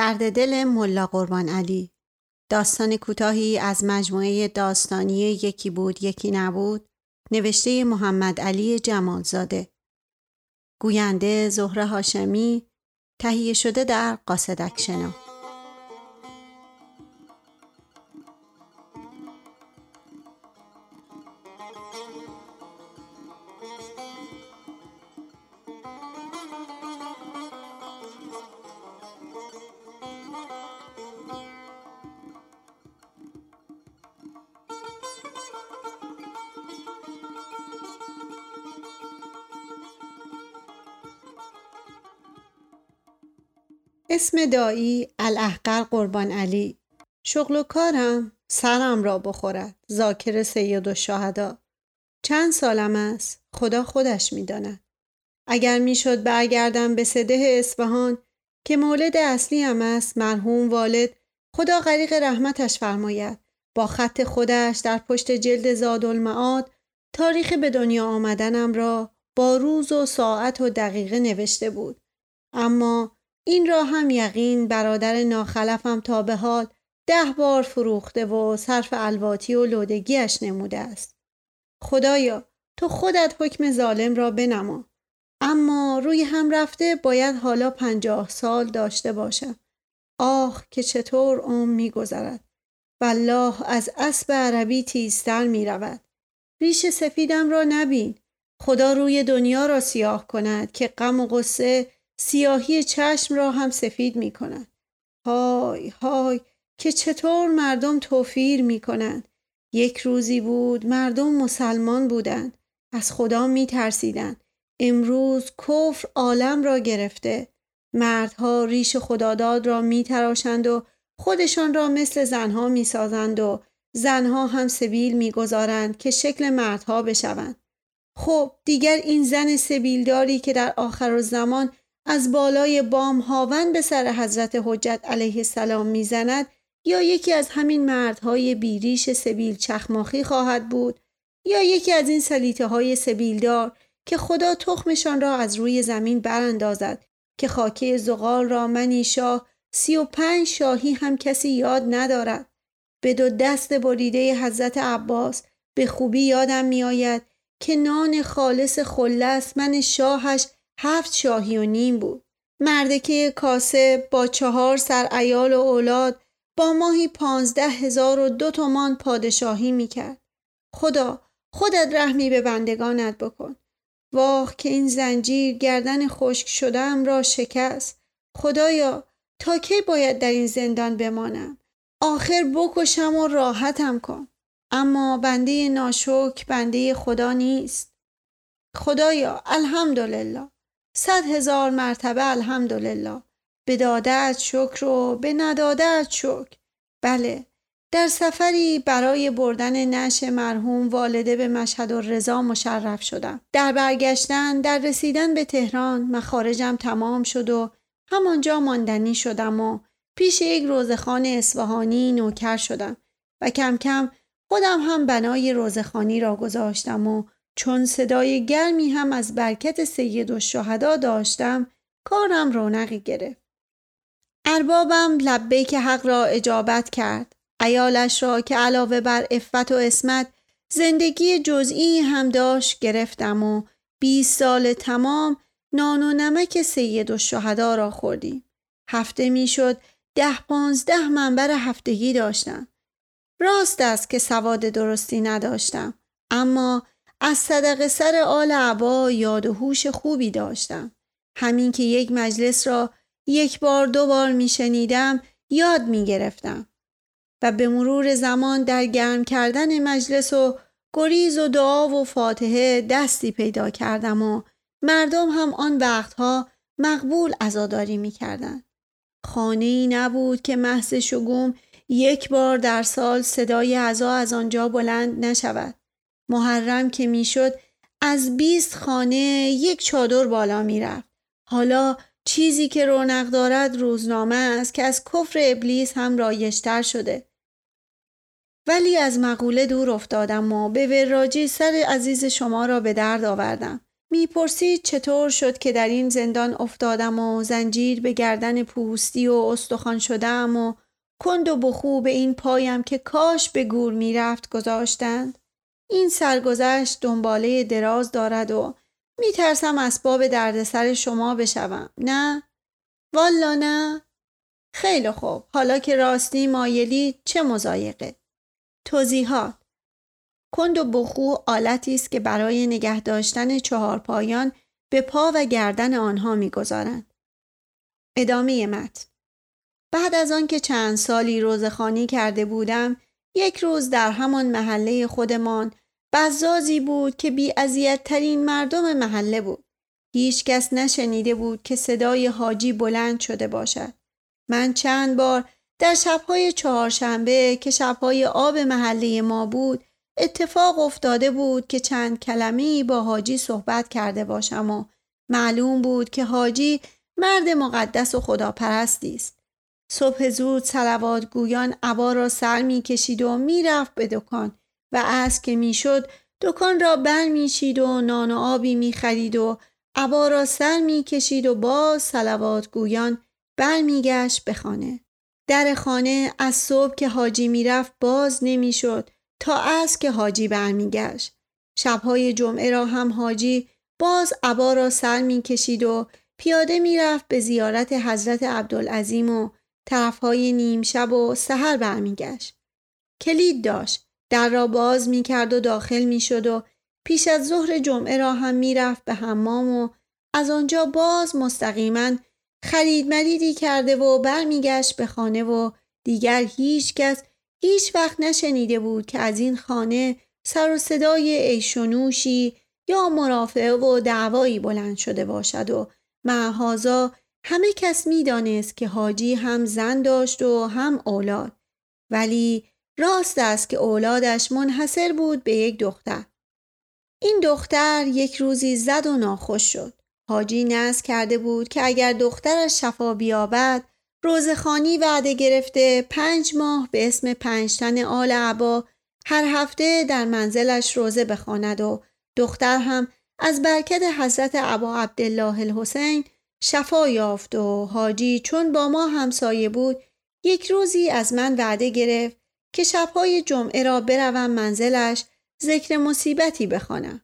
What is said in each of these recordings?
درد دل ملا قربان علی. داستان کوتاهی از مجموعه داستانی یکی بود یکی نبود نوشته محمد علی جمالزاده. گوینده زهره هاشمی تهیه شده در قاصدک شنا. اسم دایی الاحقر قربان علی. شغل و کارم سرم را بخورد ذاکر سید و شهدا. چند سالم است خدا خودش می‌داند. اگر می‌شد برگردم به سده اصفهان که مولد اصلی هم است مرحوم والد خدا غریق رحمتش فرماید. با خط خودش در پشت جلد زادالمعاد تاریخ به دنیا آمدنم را با روز و ساعت و دقیقه نوشته بود. اما این را هم یقین برادر ناخلفم تا به حال ده بار فروخته و صرف الواتی و لودگیش نموده است. خدایا تو خودت حکم ظالم را بنما. اما روی هم رفته باید حالا پنجاه سال داشته باشم. آه که چطور عمر گذرد. والله از اسب عربی تیزتر می رود. ریش سفیدم را نبین. خدا روی دنیا را سیاه کند که غم و غصه سیاهی چشم را هم سفید می کند. های های که چطور مردم توفیر می کنند. یک روزی بود مردم مسلمان بودند. از خدا می ترسیدند. امروز کفر عالم را گرفته. مردها ریش خداداد را می تراشند و خودشان را مثل زنها می سازند و زنها هم سبیل می گذارند که شکل مردها بشوند. خب دیگر این زن سبیلداری که در آخر زمان از بالای بام هاون به سر حضرت حجت علیه السلام می‌زند یا یکی از همین مردهای بیریش سبیل چخماخی خواهد بود یا یکی از این سلیته های سبیلدار که خدا تخمشان را از روی زمین براندازد که خاکه زغال را منی شاه سی و پنج شاهی هم کسی یاد ندارد. به دو دست بریده حضرت عباس به خوبی یادم میآید که نان خالص خلص من شاهش هفت شاهی و نیم بود. مردکه کاسه با چهار سر ایال و اولاد با ماهی پانزده هزار و دو تومان پادشاهی می‌کرد. خدا خودت رحمی به بندگانت بکن. واه که این زنجیر گردن خشک شدم را شکست. خدایا تا کی باید در این زندان بمانم؟ آخر بکشم و راحتم کن. اما بنده ناشک بنده خدا نیست. خدایا الحمدلله صد هزار مرتبه الحمدلله. به دادت شکر و به ندادت شکر. بله در سفری برای بردن نش مرحوم والده به مشهد و رضا مشرف شدم. در برگشتن در رسیدن به تهران مخارجم تمام شد و همانجا ماندنی شدم و پیش یک روزخان اصفهانی نوکر شدم و کم کم خودم هم بنای روزخانی را گذاشتم و چون صدای گرمی هم از برکت سید و شهدا داشتم کارم رونقی گرفت. اربابم که حق را اجابت کرد. ایالش را که علاوه بر افت و اسمت زندگی جزئی هم داشت گرفتم و 20 سال تمام نان و نمک سید و شهدا را خوردیم. هفته می‌شد ده پانزده منبر هفتگی داشتم. راست است که سواد درستی نداشتم. اما از صدق سر آل عبا یاد و هوش خوبی داشتم. همین که یک مجلس را یک بار دو بار می شنیدم یاد می گرفتم. و به مرور زمان در گرم کردن مجلس و گریز و دعا و فاتحه دستی پیدا کردم و مردم هم آن وقتها مقبول ازاداری می کردن. خانه ای نبود که محض شگوم یک بار در سال صدای عزا از آنجا بلند نشود. محرم که می‌شد از بیست خانه یک چادر بالا می‌رفت. حالا چیزی که رونق دارد روزنامه است که از کفر ابلیس هم رایشتر شده. ولی از مقوله دور افتادم و به وراجی سر عزیز شما را به درد آوردم. می‌پرسید چطور شد که در این زندان افتادم و زنجیر به گردن پوستی و استخوان شدم و کند و بخو به این پایم که کاش به گور می‌رفت گذاشتند؟ این سرگذشت دنباله دراز دارد و میترسم اسباب دردسر شما بشوم. نه؟ والا نه. خیلی خوب. حالا که راستی مایلی چه مزایقه توضیحات. کند و بخو آلتی است که برای نگه داشتن چهار پایان به پا و گردن آنها می‌گذارند. ادامه متن. بعد از آنکه چند سالی روزخانی کرده بودم یک روز در همان محله خودمان بزازی بود که بی ترین مردم محله بود. هیچ کس نشنیده بود که صدای حاجی بلند شده باشد. من چند بار در شبهای چهارشنبه که شبهای آب محله ما بود اتفاق افتاده بود که چند کلمه با حاجی صحبت کرده باشم و معلوم بود که حاجی مرد مقدس و خداپرستی است. صبح زود سلوات گویان عبا را سر می کشید و می‌رفت به دکان و از که می‌شد دکان را بر میچید و نان و آبی می خرید و عبا را سر می کشید و باز سلوات گویان برمیگشت به خانه. در خانه از صبح که حاجی می‌رفت باز نمی‌شد تا از که حاجی برمیگشت. شبهای جمعه را هم حاجی باز عبا را سر می کشید و پیاده می‌رفت به زیارت حضرت عبدالعظیم و طرفهای نیم شب و سحر برمیگشت. کلید داشت. در را باز می کرد و داخل می شد و پیش از ظهر جمعه را هم می رفت به حمام و از آنجا باز مستقیما خرید مریدی کرده و برمیگشت به خانه و دیگر هیچ کس هیچ وقت نشنیده بود که از این خانه سر و صدای ایشونوشی یا مرافعه و دعوایی بلند شده باشد و معهازا همه کس می‌دانست که حاجی هم زن داشت و هم اولاد. ولی راست است که اولادش منحصر بود به یک دختر. این دختر یک روزی زد و ناخوش شد. حاجی نز کرده بود که اگر دخترش شفا بیابد روزخانی وعده گرفته پنج ماه به اسم پنجتن آل عبا هر هفته در منزلش روزه بخواند و دختر هم از برکت حضرت عبا عبدالله الحسین شفا یافت و حاجی چون با ما همسایه بود یک روزی از من وعده گرفت که شبهای جمعه را بروم منزلش ذکر مصیبتی بخوانم.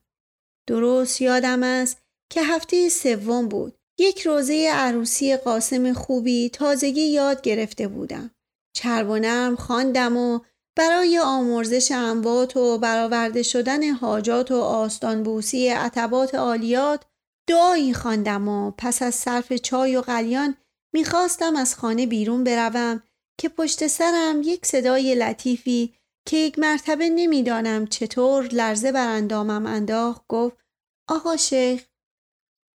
درست یادم است که هفته سوم بود. یک روزه عروسی قاسم خوبی تازگی یاد گرفته بودم. چرب و خواندم و برای آمرزش اموات و برآورده شدن حاجات و آستانبوسی عتبات عالیات دعایی خواندم و پس از صرف چای و قلیان می‌خواستم از خانه بیرون بروم که پشت سرم یک صدای لطیفی که یک مرتبه نمی‌دانم چطور لرزه بر اندامم انداخت گفت آقا شیخ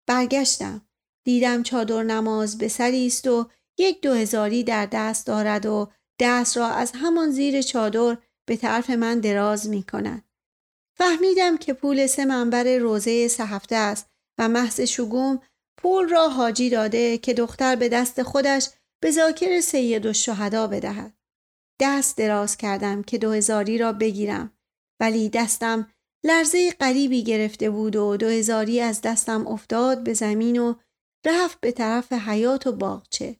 برگشتم دیدم چادر نماز به سری است و یک دو هزاری در دست دارد و دست را از همان زیر چادر به طرف من دراز می کند. فهمیدم که پول سه منبر روزه سه هفته است و محض شگوم پول را حاجی داده که دختر به دست خودش به ذاکر سید و شهدا بدهد. دست دراز کردم که دو هزاری را بگیرم ولی دستم لرزه قریبی گرفته بود و دو هزاری از دستم افتاد به زمین و رفت به طرف حیات و باغچه.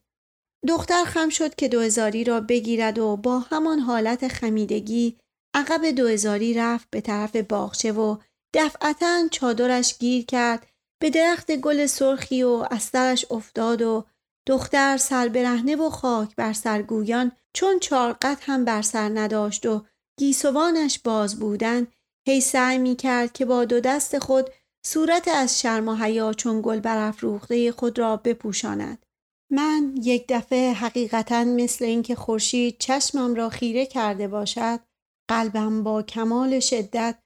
دختر خم شد که دو هزاری را بگیرد و با همان حالت خمیدگی عقب دو هزاری رفت به طرف باغچه و دفعتا چادرش گیر کرد به درخت گل سرخی و از افتاد و دختر سر برهنه و خاک بر سرگویان چون چارقت هم بر سر نداشت و گیسوانش باز بودن هی سعی می کرد که با دو دست خود صورت از شرم و حیا چون گل برافروخته خود را بپوشاند. من یک دفعه حقیقتا مثل اینکه خورشید چشمم را خیره کرده باشد قلبم با کمال شدت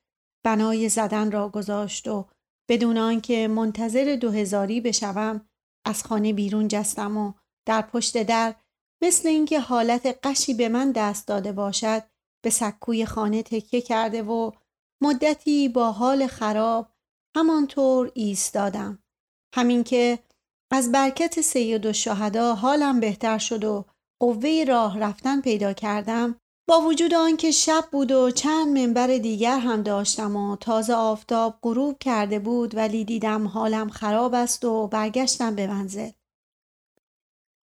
بنای زدن را گذاشت و بدون آنکه منتظر دو هزاری بشوم از خانه بیرون جستم و در پشت در مثل اینکه حالت قشی به من دست داده باشد به سکوی خانه تکیه کرده و مدتی با حال خراب همانطور ایستادم. همین که از برکت سید و شهدا حالم بهتر شد و قوه راه رفتن پیدا کردم. با وجود آنکه شب بود و چند منبر دیگر هم داشتم و تازه آفتاب غروب کرده بود ولی دیدم حالم خراب است و برگشتم به منزل.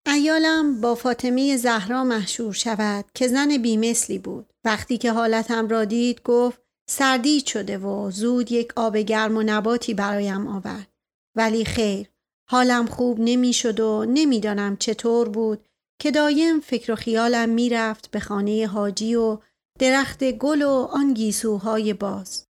ایالم با فاطمه زهرا محشور شود که زن بیمثلی بود. وقتی که حالتم را دید گفت سردی شده و زود یک آب گرم و نباتی برایم آورد. ولی خیر حالم خوب نمی‌شد و نمی‌دانم چطور بود که دایم فکر و خیالم می‌رفت به خانه حاجی و درخت گل و آن گیسوهای باز.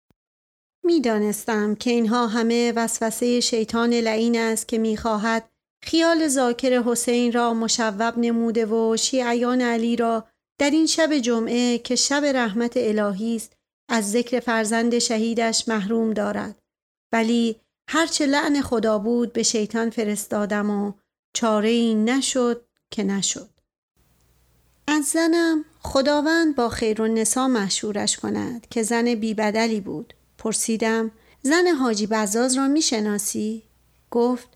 می‌دانستم که اینها همه وسوسه شیطان لعین است که می‌خواهد خیال ذاکر حسین را مشوب نموده و شیعیان علی را در این شب جمعه که شب رحمت الهی است از ذکر فرزند شهیدش محروم دارد ولی هرچه لعن خدا بود به شیطان فرستادم و چاره این نشد که نشد. از زنم خداوند با خیر و نسا مشهورش کند که زن بیبدلی بود. پرسیدم زن حاجی بزاز را می‌شناسی؟ گفت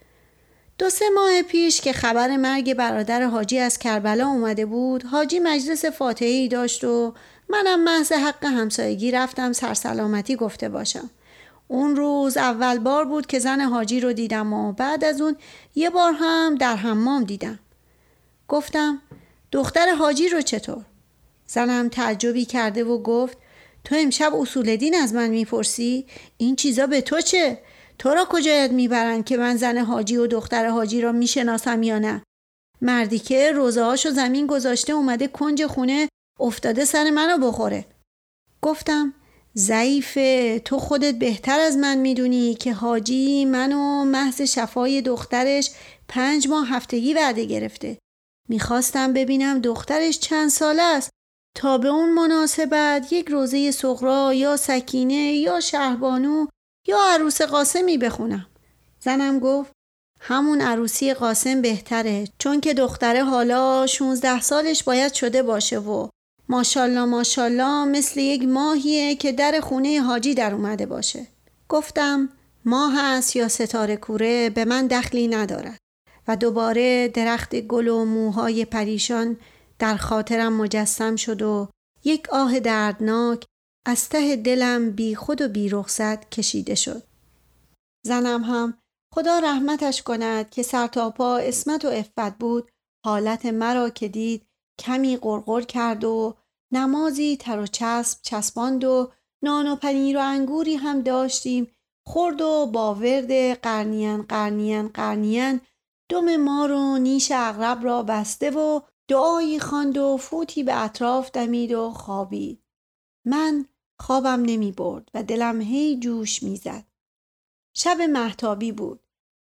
دو سه ماه پیش که خبر مرگ برادر حاجی از کربلا اومده بود حاجی مجلس فاتحی داشت و منم محض حق همسایگی رفتم سرسلامتی گفته باشم. اون روز اول بار بود که زن حاجی رو دیدم و بعد از اون یه بار هم در حمام دیدم. گفتم دختر حاجی رو چطور؟ زنم تعجبی کرده و گفت تو امشب اصول دین از من می‌پرسی؟ این چیزا به تو چه؟ تو را کجایت می‌برند که من زن حاجی و دختر حاجی را می‌شناسم یا نه؟ مردی که روزه هاشو زمین گذاشته اومده کنج خونه افتاده سر منو بخوره گفتم ضعیفه تو خودت بهتر از من می‌دونی که حاجی منو محض شفای دخترش پنج ماه هفتگی وعده گرفته می‌خواستم ببینم دخترش چند ساله است. تا به اون مناسبت یک روزه سغرا یا سکینه یا شهبانو یا عروس قاسمی بخونم. زنم گفت همون عروسی قاسم بهتره چون که دختره حالا 16 سالش باید شده باشه و ماشالله ماشالله مثل یک ماهیه که در خونه حاجی در اومده باشه. گفتم ماه هست یا ستاره کوره به من دخلی ندارد. و دوباره درخت گل و موهای پریشان در خاطرم مجسم شد و یک آه دردناک از ته دلم بی خود و بی رخصت کشیده شد. زنم هم خدا رحمتش کند که سرتاپا اسمت و افت بود حالت مرا که دید کمی قرقر کرد و نمازی تر و چسب چسباند و نان و پنیر و انگوری هم داشتیم خورد و با ورد قرنیان قرنیان قرنیان دم ما رو نیش اغرب را بسته و دعایی خواند و فوتی به اطراف دمید و خوابید. من خوابم نمی برد و دلم هی جوش می‌زد شب محتابی بود.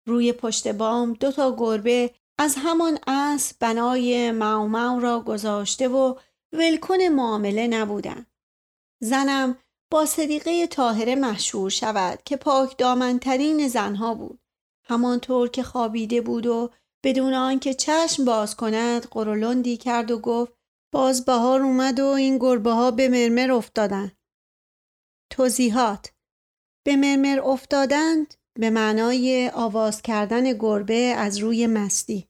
روی پشت بام دو تا گربه از همان اس بنای مومو را گذاشته و ولکن معامله نبودن. زنم با صدیقه طاهره مشهور شود که پاک دامنترین زنها بود. همانطور که خوابیده بود و بدون آنکه چشم باز کند قرولندی کرد و گفت باز بهار اومد و این گربه ها به مرمر افتادن. توضیحات به مرمر افتادند به معنای آواز کردن گربه از روی مستی.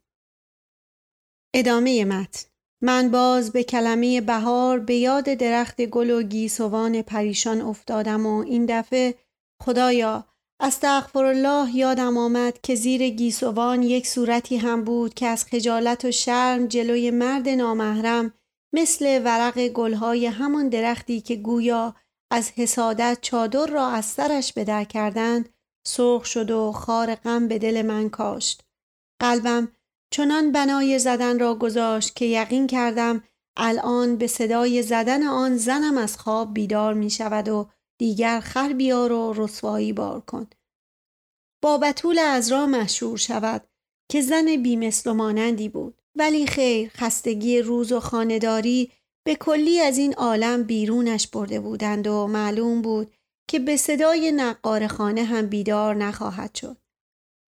ادامه متن من باز به کلمه بهار به یاد درخت گل و گیسوان پریشان افتادم و این دفعه خدایا استغفر الله یادم آمد که زیر گیسوان یک صورتی هم بود که از خجالت و شرم جلوی مرد نامحرم مثل ورق گلهای همان درختی که گویا از حسادت چادر را از سرش بدر کردند سرخ شد و خار غم به دل من کاشت. قلبم چنان بنای زدن را گذاشت که یقین کردم الان به صدای زدن آن زنم از خواب بیدار می شود و دیگر خر بیار و رسوایی بار کن. با از را مشهور شود که زن بیمثل و مانندی بود. ولی خیر خستگی روز و خانداری به کلی از این عالم بیرونش برده بودند و معلوم بود که به صدای نقار خانه هم بیدار نخواهد شد.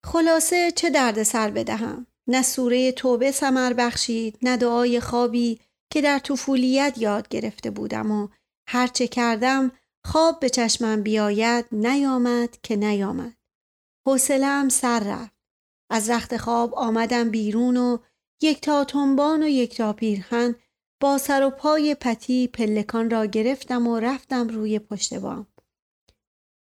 خلاصه چه درد سر بدهم؟ نه سوره توبه سمر بخشید نه دعای خوابی که در طفولیت یاد گرفته بودم و هرچه کردم خواب به چشمم بیاید نیامد که نیامد حوصلهام سر رفت از رخت خواب آمدم بیرون و یک تا تنبان و یک تا پیرهن با سر و پای پتی پلکان را گرفتم و رفتم روی پشت بام.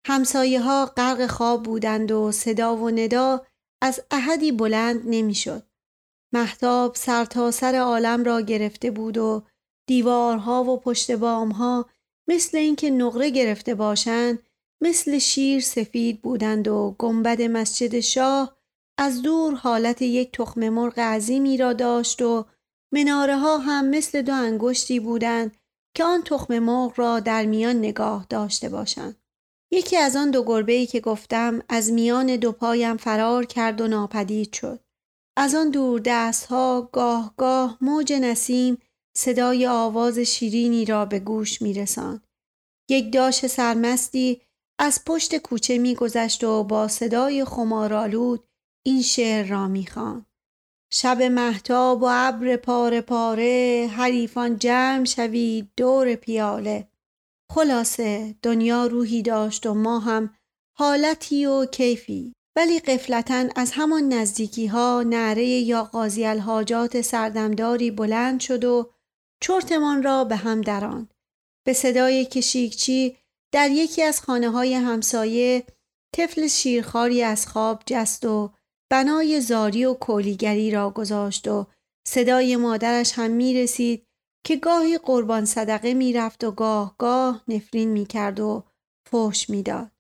همسایه ها غرق خواب بودند و صدا و ندا از احدی بلند نمی‌شد. محتاب تا سر عالم را گرفته بود و دیوارها و پشت بامها مثل اینکه نقره گرفته باشند مثل شیر سفید بودند و گنبد مسجد شاه از دور حالت یک تخم مرغ عظیمی را داشت و مناره ها هم مثل دو انگشتی بودند که آن تخم مرغ را در میان نگاه داشته باشند. یکی از آن دو گربه ای که گفتم از میان دو پایم فرار کرد و ناپدید شد. از آن دور دست ها گاه گاه موج نسیم صدای آواز شیرینی را به گوش می رساند. یک داش سرمستی از پشت کوچه میگذشت و با صدای خمارالود این شعر را می‌خواند. شب محتاب و ابر پاره پاره حریفان جمع شوید دور پیاله. خلاصه دنیا روحی داشت و ما هم حالتی و کیفی. ولی قفلتا از همان نزدیکی ها نعره یا قاضی الحاجات سردمداری بلند شد و چرتمان را به هم دراند به صدای کشیکچی در یکی از خانه های همسایه طفل شیرخواری از خواب جست و بنای زاری و کولیگری را گذاشت و صدای مادرش هم می رسید که گاهی قربان صدقه می رفت و گاه گاه نفرین می کرد و فوش می داد.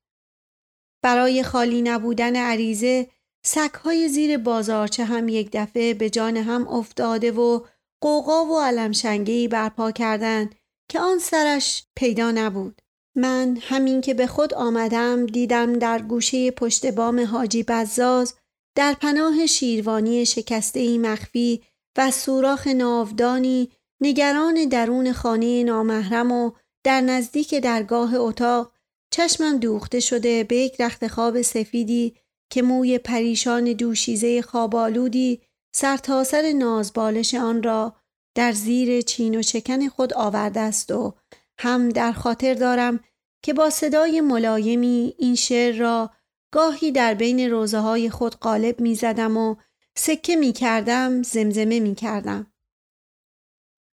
برای خالی نبودن عریزه سکهای زیر بازارچه هم یک دفعه به جان هم افتاده و قوقا و علمشنگهی برپا کردند که آن سرش پیدا نبود. من همین که به خود آمدم دیدم در گوشه پشت بام حاجی بزاز در پناه شیروانی شکسته ای مخفی و سوراخ ناودانی نگران درون خانه نامحرم و در نزدیک درگاه اتاق چشمم دوخته شده به یک رخت خواب سفیدی که موی پریشان دوشیزه خوابالودی سرتاسر سر نازبالش آن را در زیر چین و چکن خود آورده است و هم در خاطر دارم که با صدای ملایمی این شعر را گاهی در بین روزه های خود قالب می زدم و سکه می کردم زمزمه می کردم.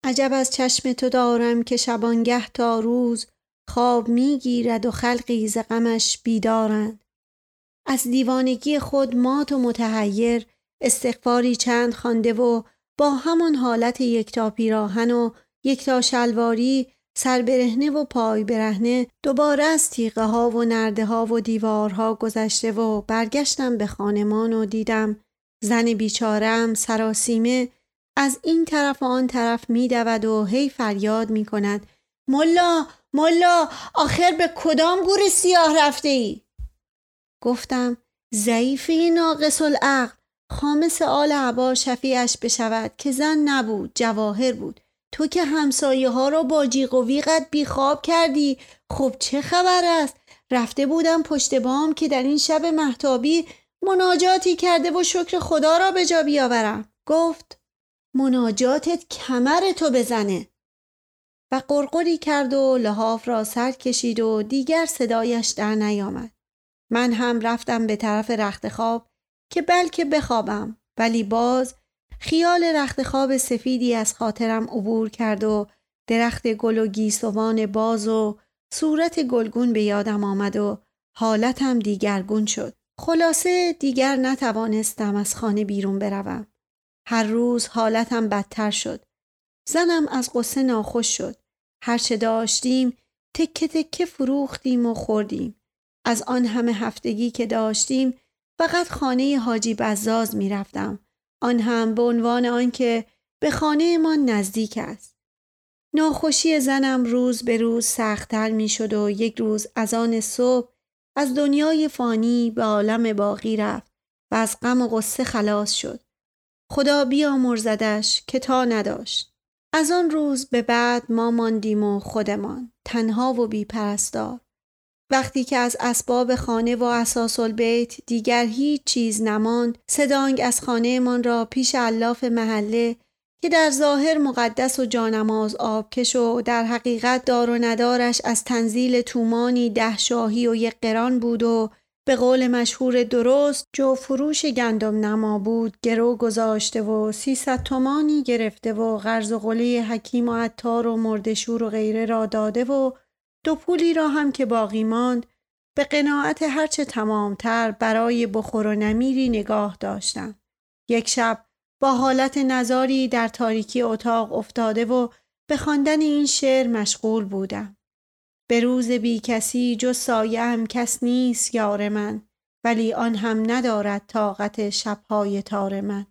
عجب از چشم تو دارم که شبانگه تا روز خواب می گیرد و خلقی ز غمش بیدارند. از دیوانگی خود مات و متحیر استغفاری چند خوانده و با همان حالت یکتا پیراهن و یکتا شلواری سر برهنه و پای برهنه دوباره از تیغه ها و نرده ها و دیوارها گذشته و برگشتم به خانمان و دیدم زن بیچارم سراسیمه از این طرف و آن طرف می دود و هی فریاد می کند ملا ملا آخر به کدام گور سیاه رفته ای؟ گفتم ضعیفی ناقص العقل خامس آل عبا شفیعش بشود که زن نبود جواهر بود. تو که همسایه ها را با جیغ و ویغت بیخواب کردی. خب چه خبر است؟ رفته بودم پشت بام که در این شب محتابی مناجاتی کرده و شکر خدا را به جا بیاورم. گفت مناجاتت کمر تو بزنه. و قرقری کرد و لحاف را سر کشید و دیگر صدایش در نیامد. من هم رفتم به طرف رخت خواب که بلکه بخوابم ولی باز خیال رخت خواب سفیدی از خاطرم عبور کرد و درخت گل و گیسوان باز و صورت گلگون به یادم آمد و حالتم دیگرگون شد. خلاصه دیگر نتوانستم از خانه بیرون بروم. هر روز حالتم بدتر شد. زنم از قصه ناخوش شد. هرچه داشتیم تکه تکه فروختیم و خوردیم. از آن همه هفتگی که داشتیم فقط خانه حاجی بزاز می رفتم. آن هم به عنوان آنکه به خانه ما نزدیک است. ناخوشی زنم روز به روز سختتر می شد و یک روز از آن صبح از دنیای فانی به عالم باقی رفت و از غم و غصه خلاص شد. خدا بیامرزدش که تا نداشت. از آن روز به بعد ما ماندیم و خودمان تنها و بیپرستار. وقتی که از اسباب خانه و اساس البیت دیگر هیچ چیز نماند سدانگ از خانهمان را پیش علاف محله که در ظاهر مقدس و جانماز آبکش و در حقیقت دار و ندارش از تنزیل تومانی ده شاهی و یک قران بود و به قول مشهور درست جو فروش گندم نما بود گرو گذاشته و سیصد تومانی گرفته و قرض و قله حکیم و عطار و مردشور و غیره را داده و دو پولی را هم که باقی ماند به قناعت هرچه تمامتر برای بخور و نمیری نگاه داشتم. یک شب با حالت نظاری در تاریکی اتاق افتاده و به خواندن این شعر مشغول بودم. به روز بی کسی جز سایم کس نیست یار من ولی آن هم ندارد طاقت شبهای تار من.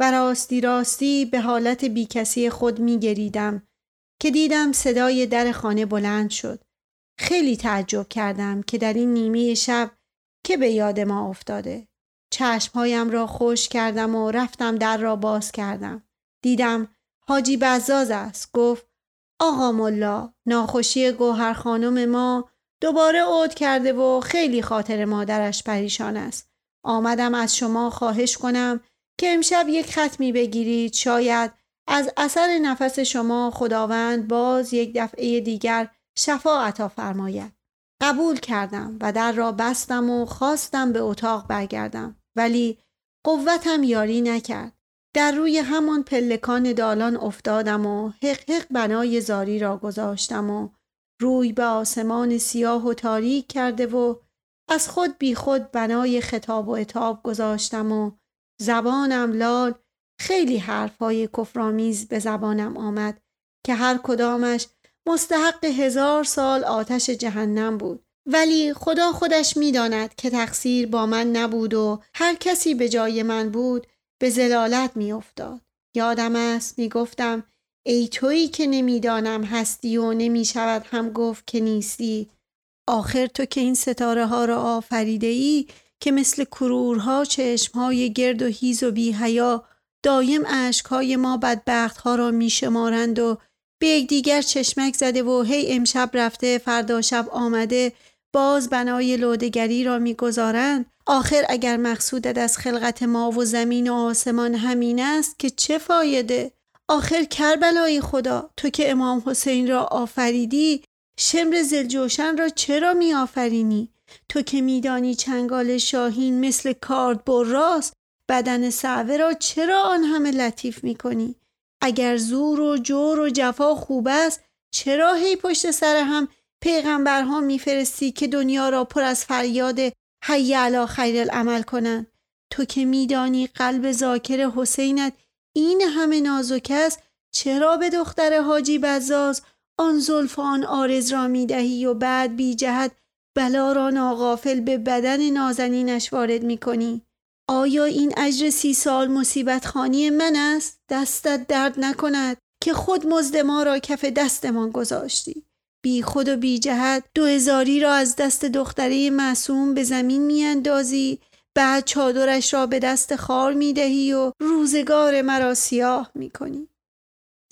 و راستی راستی به حالت بی کسی خود می گریدم که دیدم صدای در خانه بلند شد. خیلی تعجب کردم که در این نیمه شب که به یاد ما افتاده. چشمهایم را خوش کردم و رفتم در را باز کردم. دیدم حاجی بزاز است. گفت آقا ملا ناخوشی گوهر خانم ما دوباره عود کرده و خیلی خاطر مادرش پریشان است. آمدم از شما خواهش کنم که امشب یک ختمی بگیرید شاید از اثر نفس شما خداوند باز یک دفعه دیگر شفا عطا فرماید. قبول کردم و در را بستم و خواستم به اتاق برگردم ولی قوتم یاری نکرد. در روی همان پلکان دالان افتادم و حق حق بنای زاری را گذاشتم و روی به آسمان سیاه و تاریک کرده و از خود بی خود بنای خطاب و اتاب گذاشتم و زبانم لال خیلی حرفهای کفرآمیز به زبانم آمد که هر کدامش مستحق هزار سال آتش جهنم بود. ولی خدا خودش می‌داند که تقصیر با من نبود و هر کسی به جای من بود به زلالت میافتاد. یادم است می‌گفتم ای تویی که نمی‌دانم هستی و نمی‌شود هم گفت که نیستی. آخر تو که این ستاره ها را آفریده ای که مثل کرورها چشمهای گرد و هیز و بی دایم اشکهای ما بدبخت ها را میشمارند و به یکدیگر چشمک زده و هی امشب رفته فردا شب آمده باز بنای لودگری را می‌گذارند آخر اگر مقصودت از خلقت ما و زمین و آسمان همین است که چه فایده آخر کربلای خدا تو که امام حسین را آفریدی شمر زلجوشن را چرا می آفرینی؟ تو که میدانی چنگال شاهین مثل کارد راست بدن سعوه را چرا آن همه لطیف می کنی؟ اگر زور و جور و جفا خوب است چرا هی پشت سر هم پیغمبرها میفرستی که دنیا را پر از فریاد حی علا خیر العمل کنند تو که میدانی قلب ذاکر حسینت این همه نازک است چرا به دختر حاجی بزاز آن زلف آن آرز را می‌دهی و بعد بی جهت بلا را ناغافل به بدن نازنینش وارد می‌کنی آیا این اجر سی سال مصیبت خانی من است؟ دستت درد نکند که خود مزد ما را کف دستمان گذاشتی. بی خود و بی جهت دو هزاری را از دست دختره معصوم به زمین میاندازی بعد چادرش را به دست خار می‌دهی و روزگار مرا سیاه می‌کنی.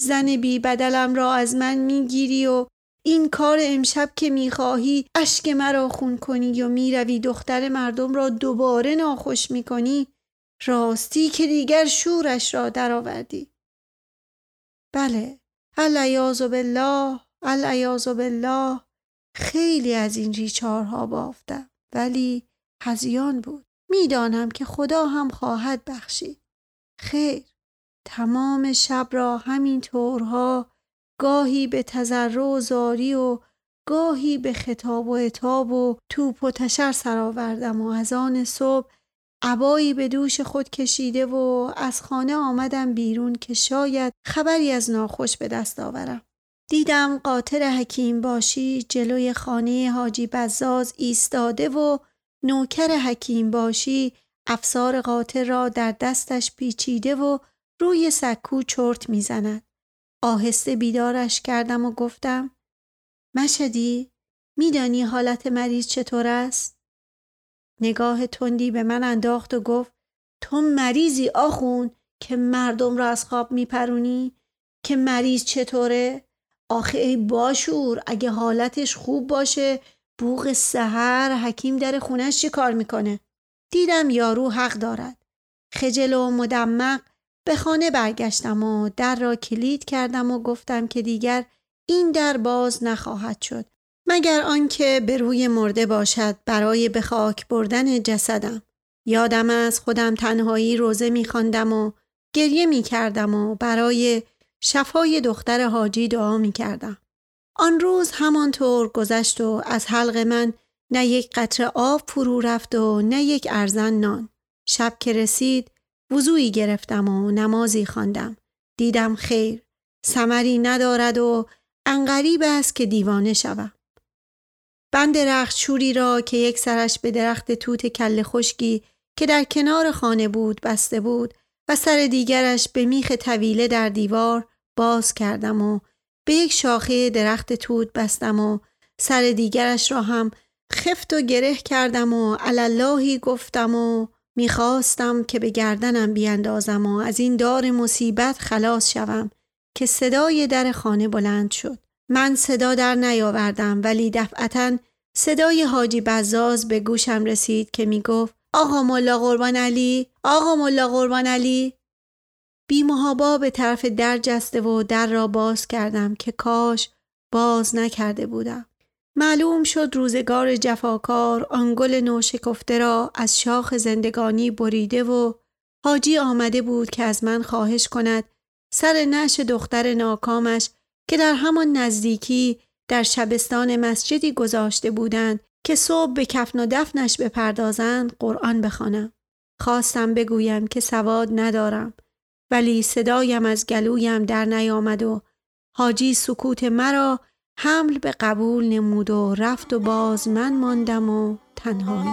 زن بی بدلم را از من می‌گیری و این کار امشب که می‌خواهی اشک مرا خون کنی و می‌روی دختر مردم را دوباره ناخوش می‌کنی؟ راستی که دیگر شورش را درآوردی. بله. العیاذ بالله العیاذ بالله. خیلی از این ریچارها بافتم ولی هزیان بود. می‌دانم که خدا هم خواهد بخشید. خیر. تمام شب را همین طورها گاهی به تذر و زاری و گاهی به خطاب و عتاب و توپ و تشر سرآوردم و از آن صبح عبایی به دوش خود کشیده و از خانه آمدم بیرون که شاید خبری از ناخوش به دست آورم. دیدم قاطر حکیم باشی جلوی خانه حاجی بزاز ایستاده و نوکر حکیم باشی افسار قاطر را در دستش پیچیده و روی سکو چرت می‌زند. آهسته بیدارش کردم و گفتم مشدی میدانی حالت مریض چطور است؟ نگاه تندی به من انداخت و گفت تو مریضی آخون که مردم را از خواب میپرونی؟ که مریض چطوره؟ آخه ای باشور اگه حالتش خوب باشه بوغ سهر حکیم در خونش چی کار می‌کنه؟ دیدم یارو حق دارد. خجل و مدمق به خانه برگشتم و در را کلید کردم و گفتم که دیگر این در باز نخواهد شد مگر آنکه به روی مرده باشد برای به خاک بردن جسدم. یادم از خودم تنهایی روزه میخواندم و گریه می‌کردم و برای شفای دختر حاجی دعا می‌کردم. آن روز همانطور گذشت و از حلق من نه یک قطره آب فرو رفت و نه یک ارزن نان. شب که رسید وضوعی گرفتم و نمازی خواندم. دیدم خیر سمری ندارد و انقریب است که دیوانه شوم. بند رخچوری را که یک سرش به درخت توت کل خشکی که در کنار خانه بود بسته بود و سر دیگرش به میخ طویله در دیوار باز کردم و به یک شاخه درخت توت بستم و سر دیگرش را هم خفت و گره کردم و علاللهی گفتم و می‌خواستم که به گردنم بیاندازم و از این دار مصیبت خلاص شوم که صدای در خانه بلند شد. من صدا در نیاوردم ولی دفعتا صدای حاجی بزاز به گوشم رسید که می‌گفت آقا ملا قربان علی آقا ملا قربان علی. بیمهابا به طرف در جسته و در را باز کردم که کاش باز نکرده بودم. معلوم شد روزگار جفاکار آنگل نوشکفته را از شاخ زندگانی بریده و حاجی آمده بود که از من خواهش کند سر نش دختر ناکامش که در همان نزدیکی در شبستان مسجدی گذاشته بودند که صبح به کفن و دفنش بپردازند قرآن بخوانم. خواستم بگویم که سواد ندارم ولی صدایم از گلویم در نیامد و حاجی سکوت مرا حمل به قبول نمود و رفت و باز من ماندم و تنهایی.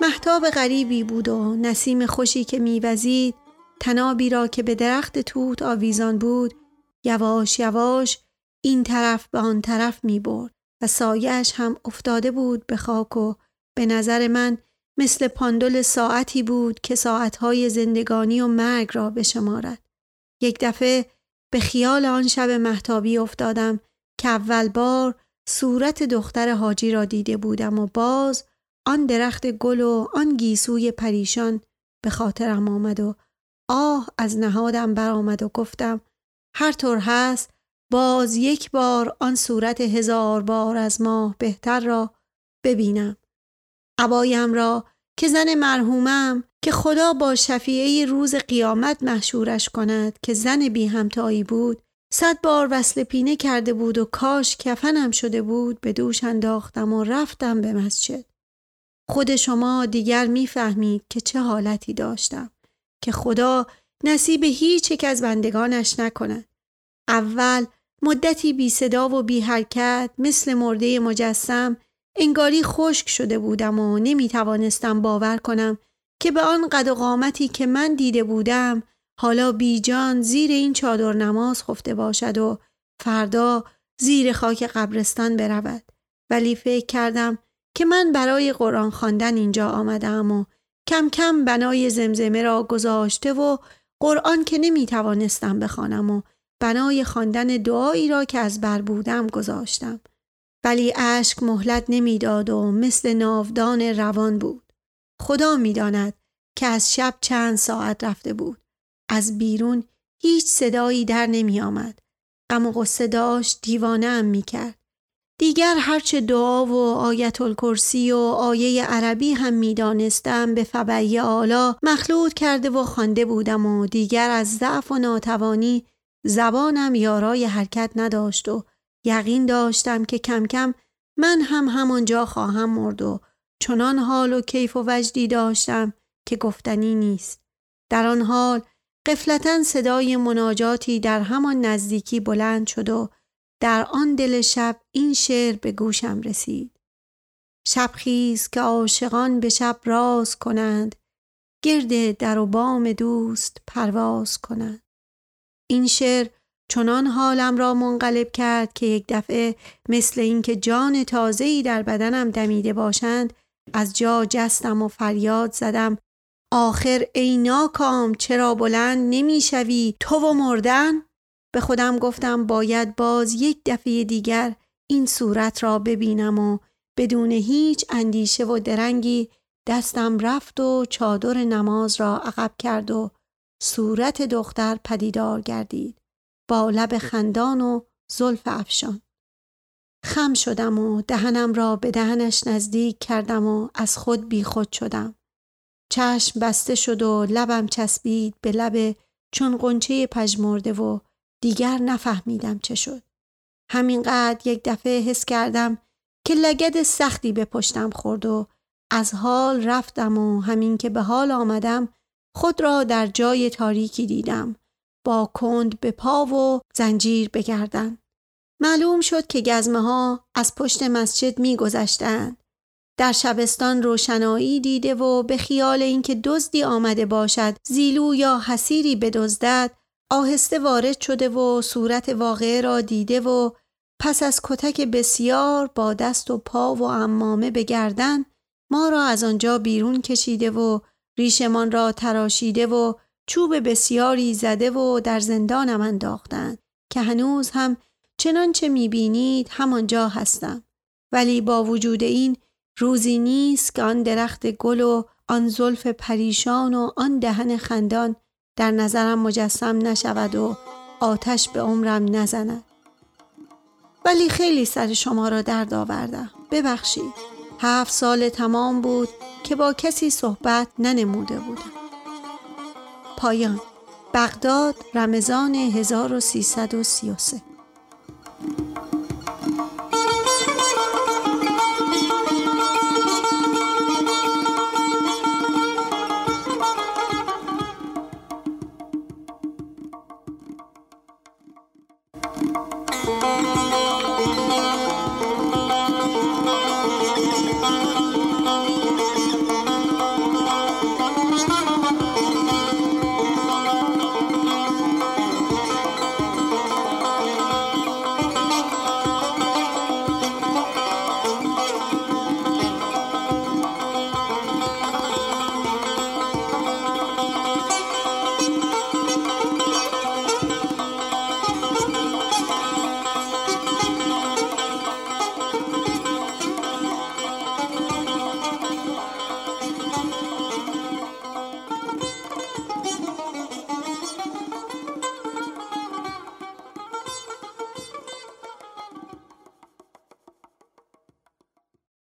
محتاب غریبی بود و نسیم خوشی که میوزید تنابی را که به درخت توت آویزان بود یواش یواش این طرف به آن طرف می برد و سایش هم افتاده بود به خاک و به نظر من مثل پاندل ساعتی بود که ساعتهای زندگانی و مرگ را بشمارد. یک دفعه به خیال آن شب محتابی افتادم که اول بار صورت دختر حاجی را دیده بودم و باز آن درخت گل و آن گیسوی پریشان به خاطرم آمد و آه از نهادم برآمد و گفتم هر طور هست باز یک بار آن صورت هزار بار از ماه بهتر را ببینم. عبایم را که زن مرحومم که خدا با شفیعه روز قیامت محشورش کند که زن بی همتایی بود صد بار وصل پینه کرده بود و کاش کفنم شده بود به دوش انداختم و رفتم به مسجد. خود شما دیگر می‌فهمید که چه حالتی داشتم. که خدا نصیب هیچ یک از بندگانش نکند. اول مدتی بی صدا و بی حرکت مثل مرده مجسم انگاری خشک شده بودم و نمی توانستم باور کنم که به آن قد و قامتی که من دیده بودم حالا بی جان زیر این چادر نماز خفته باشد و فردا زیر خاک قبرستان برود ولی فکر کردم که من برای قرآن خواندن اینجا آمدم و کم کم بنای زمزمه را گذاشته و قرآن که نمی توانستم بخوانم و بنای خواندن دعایی را که از بر بودم گذاشتم. ولی اشک مهلت نمی‌داد و مثل ناودان روان بود. خدا می‌داند که از شب چند ساعت رفته بود. از بیرون هیچ صدایی در نمی آمد غم و قصه داشت دیوانه ام می کرد دیگر هرچه دعا و آیت الکرسی و آیه عربی هم می‌دانستم به فبعی آلا مخلوط کرده و خوانده بودم و دیگر از ضعف و ناتوانی زبانم یارای حرکت نداشت و یقین داشتم که کم کم من هم همانجا خواهم مرد و چنان حال و کیف و وجدی داشتم که گفتنی نیست. در آن حال قفلتا صدای مناجاتی در همان نزدیکی بلند شد و در آن دل شب این شعر به گوشم رسید. شب خیز که عاشقان به شب راز کنند گرد در و بام دوست پرواز کنند. این شعر چنان حالم را منقلب کرد که یک دفعه مثل اینکه جان تازه‌ای در بدنم دمیده باشند از جا جستم و فریاد زدم آخر ای ناکام چرا بلند نمی‌شوی؟ تو و مردن؟ به خودم گفتم باید باز یک دفعه دیگر این صورت را ببینم و بدون هیچ اندیشه و درنگی دستم رفت و چادر نماز را عقب کرد و صورت دختر پدیدار گردید با لب خندان و زلف افشان. خم شدم و دهنم را به دهنش نزدیک کردم و از خود بیخود شدم. چشم بسته شد و لبم چسبید به لب چون قنچه پژمرده و دیگر نفهمیدم چه شد. همینقدر یک دفعه حس کردم که لگد سختی به پشتم خورد و از حال رفتم و همین که به حال آمدم خود را در جای تاریکی دیدم. با کند به پا و زنجیر بگردن. معلوم شد که گزمه ها از پشت مسجد می گذشتند. در شبستان روشنایی دیده و به خیال اینکه دزدی آمده باشد زیلو یا حسیری بدزدد آهسته وارد شده و صورت واقعه را دیده و پس از کتک بسیار با دست و پا و امامه به گردن ما را از آنجا بیرون کشیده و ریشمان را تراشیده و چوب بسیاری زده و در زندانم انداختند که هنوز هم چنانچه می‌بینید همانجا هستم. ولی با وجود این روزی نیست که آن درخت گل و آن زلف پریشان و آن دهن خندان در نظرم مجسم نشود و آتش به عمرم نزند. ولی خیلی سر شما را درد آوردم. ببخشید. هفت سال تمام بود که با کسی صحبت ننموده بودم. پایان. بغداد رمضان 1333